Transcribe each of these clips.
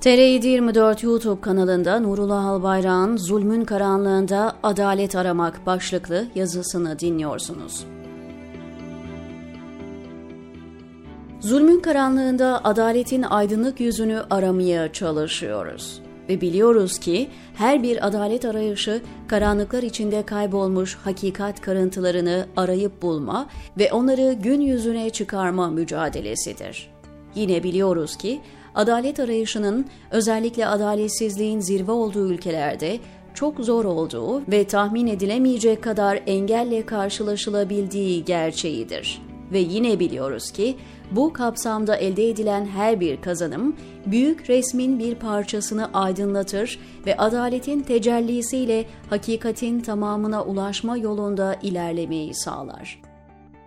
TR724 YouTube kanalında Nurullah Albayrak'ın Zulmün Karanlığında Adalet Aramak başlıklı yazısını dinliyorsunuz. Zulmün karanlığında adaletin aydınlık yüzünü aramaya çalışıyoruz. Ve biliyoruz ki her bir adalet arayışı karanlıklar içinde kaybolmuş hakikat karıntılarını arayıp bulma ve onları gün yüzüne çıkarma mücadelesidir. Yine biliyoruz ki adalet arayışının özellikle adaletsizliğin zirve olduğu ülkelerde çok zor olduğu ve tahmin edilemeyecek kadar engelle karşılaşılabildiği gerçeğidir. Ve yine biliyoruz ki bu kapsamda elde edilen her bir kazanım büyük resmin bir parçasını aydınlatır ve adaletin tecellisiyle hakikatin tamamına ulaşma yolunda ilerlemeyi sağlar.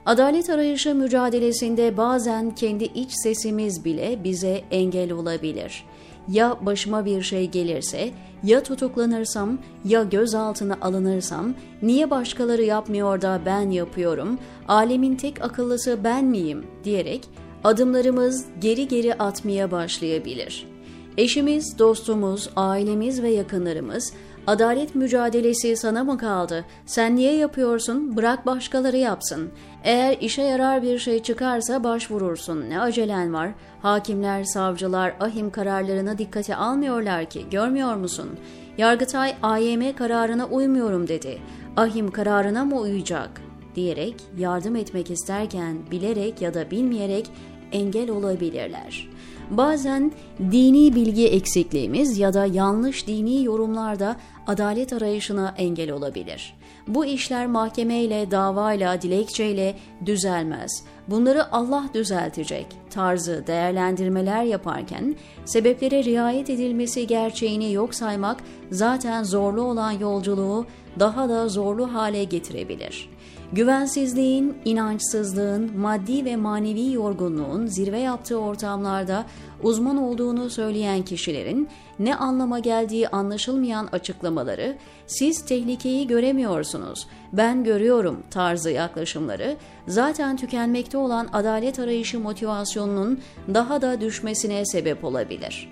Adalet arayışı mücadelesinde bazen kendi iç sesimiz bile bize engel olabilir. Ya başıma bir şey gelirse, ya tutuklanırsam, ya gözaltına alınırsam, niye başkaları yapmıyor da ben yapıyorum, alemin tek akıllısı ben miyim diyerek adımlarımız geri geri atmaya başlayabilir. Eşimiz, dostumuz, ailemiz ve yakınlarımız Adalet mücadelesi sana mı kaldı? Sen niye yapıyorsun? Bırak başkaları yapsın. Eğer işe yarar bir şey çıkarsa başvurursun. Ne acelen var? Hakimler, savcılar ahim kararlarına dikkate almıyorlar ki. Görmüyor musun? Yargıtay AYM kararına uymuyorum dedi. Ahim kararına mı uyacak? diyerek yardım etmek isterken bilerek ya da bilmeyerek engel olabilirler. Bazen dini bilgi eksikliğimiz ya da yanlış dini yorumlarda adalet arayışına engel olabilir. Bu işler mahkemeyle, davayla, dilekçeyle düzelmez. Bunları Allah düzeltecek tarzı değerlendirmeler yaparken sebeplere riayet edilmesi gerçeğini yok saymak zaten zorlu olan yolculuğu daha da zorlu hale getirebilir. Güvensizliğin, inançsızlığın, maddi ve manevi yorgunluğun zirve yaptığı ortamlarda uzman olduğunu söyleyen kişilerin ne anlama geldiği anlaşılmayan açıklamaları, siz tehlikeyi göremiyorsunuz, ben görüyorum tarzı yaklaşımları, zaten tükenmekte olan adalet arayışı motivasyonunun daha da düşmesine sebep olabilir.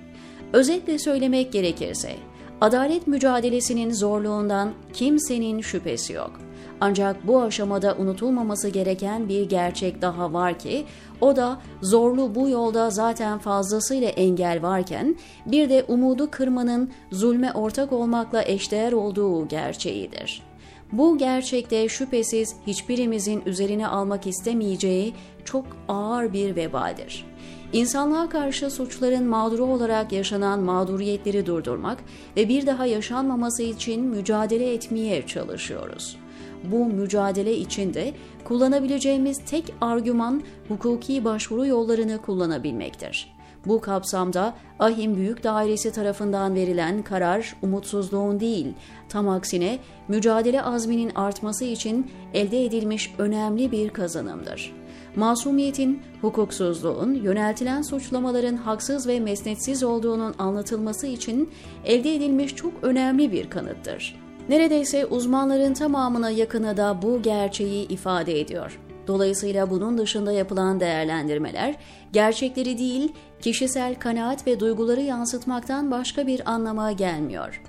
Özetle söylemek gerekirse, adalet mücadelesinin zorluğundan kimsenin şüphesi yok. Ancak bu aşamada unutulmaması gereken bir gerçek daha var ki o da zorlu bu yolda zaten fazlasıyla engel varken bir de umudu kırmanın zulme ortak olmakla eşdeğer olduğu gerçeğidir. Bu gerçekte şüphesiz hiçbirimizin üzerine almak istemeyeceği çok ağır bir vebadır. İnsanlığa karşı suçların mağduru olarak yaşanan mağduriyetleri durdurmak ve bir daha yaşanmaması için mücadele etmeye çalışıyoruz bu mücadele içinde kullanabileceğimiz tek argüman hukuki başvuru yollarını kullanabilmektir. Bu kapsamda Ahim Büyük Dairesi tarafından verilen karar umutsuzluğun değil, tam aksine mücadele azminin artması için elde edilmiş önemli bir kazanımdır. Masumiyetin, hukuksuzluğun, yöneltilen suçlamaların haksız ve mesnetsiz olduğunun anlatılması için elde edilmiş çok önemli bir kanıttır. Neredeyse uzmanların tamamına yakını da bu gerçeği ifade ediyor. Dolayısıyla bunun dışında yapılan değerlendirmeler gerçekleri değil, kişisel kanaat ve duyguları yansıtmaktan başka bir anlama gelmiyor.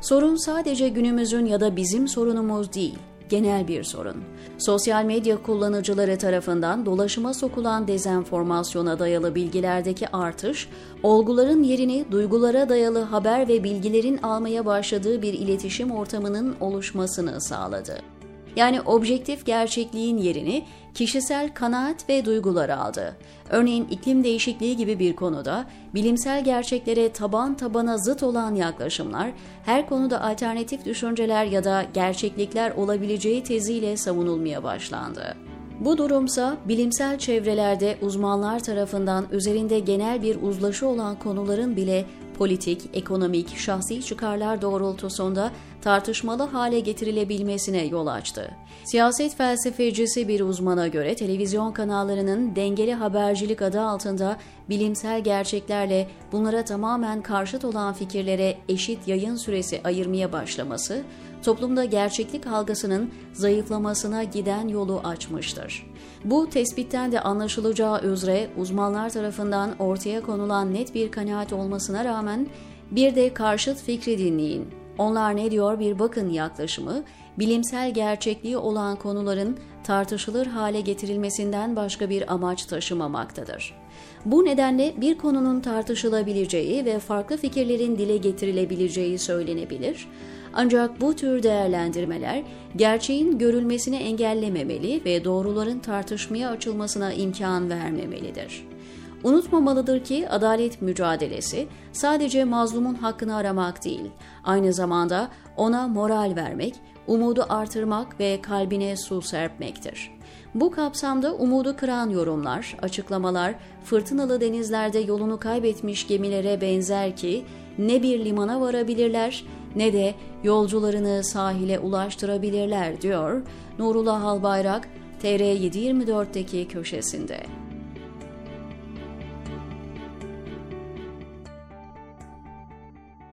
Sorun sadece günümüzün ya da bizim sorunumuz değil genel bir sorun. Sosyal medya kullanıcıları tarafından dolaşıma sokulan dezenformasyona dayalı bilgilerdeki artış, olguların yerini duygulara dayalı haber ve bilgilerin almaya başladığı bir iletişim ortamının oluşmasını sağladı. Yani objektif gerçekliğin yerini kişisel kanaat ve duygular aldı. Örneğin iklim değişikliği gibi bir konuda bilimsel gerçeklere taban tabana zıt olan yaklaşımlar her konuda alternatif düşünceler ya da gerçeklikler olabileceği teziyle savunulmaya başlandı. Bu durumsa bilimsel çevrelerde uzmanlar tarafından üzerinde genel bir uzlaşı olan konuların bile politik, ekonomik, şahsi çıkarlar doğrultusunda tartışmalı hale getirilebilmesine yol açtı. Siyaset felsefecisi bir uzmana göre televizyon kanallarının dengeli habercilik adı altında bilimsel gerçeklerle bunlara tamamen karşıt olan fikirlere eşit yayın süresi ayırmaya başlaması, toplumda gerçeklik algısının zayıflamasına giden yolu açmıştır. Bu tespitten de anlaşılacağı üzere uzmanlar tarafından ortaya konulan net bir kanaat olmasına rağmen bir de karşıt fikri dinleyin. Onlar ne diyor bir bakın yaklaşımı, bilimsel gerçekliği olan konuların tartışılır hale getirilmesinden başka bir amaç taşımamaktadır. Bu nedenle bir konunun tartışılabileceği ve farklı fikirlerin dile getirilebileceği söylenebilir. Ancak bu tür değerlendirmeler gerçeğin görülmesini engellememeli ve doğruların tartışmaya açılmasına imkan vermemelidir. Unutmamalıdır ki adalet mücadelesi sadece mazlumun hakkını aramak değil, aynı zamanda ona moral vermek, umudu artırmak ve kalbine su serpmektir. Bu kapsamda umudu kıran yorumlar, açıklamalar fırtınalı denizlerde yolunu kaybetmiş gemilere benzer ki ne bir limana varabilirler ne de yolcularını sahile ulaştırabilirler diyor Nurullah Albayrak TR724'deki köşesinde.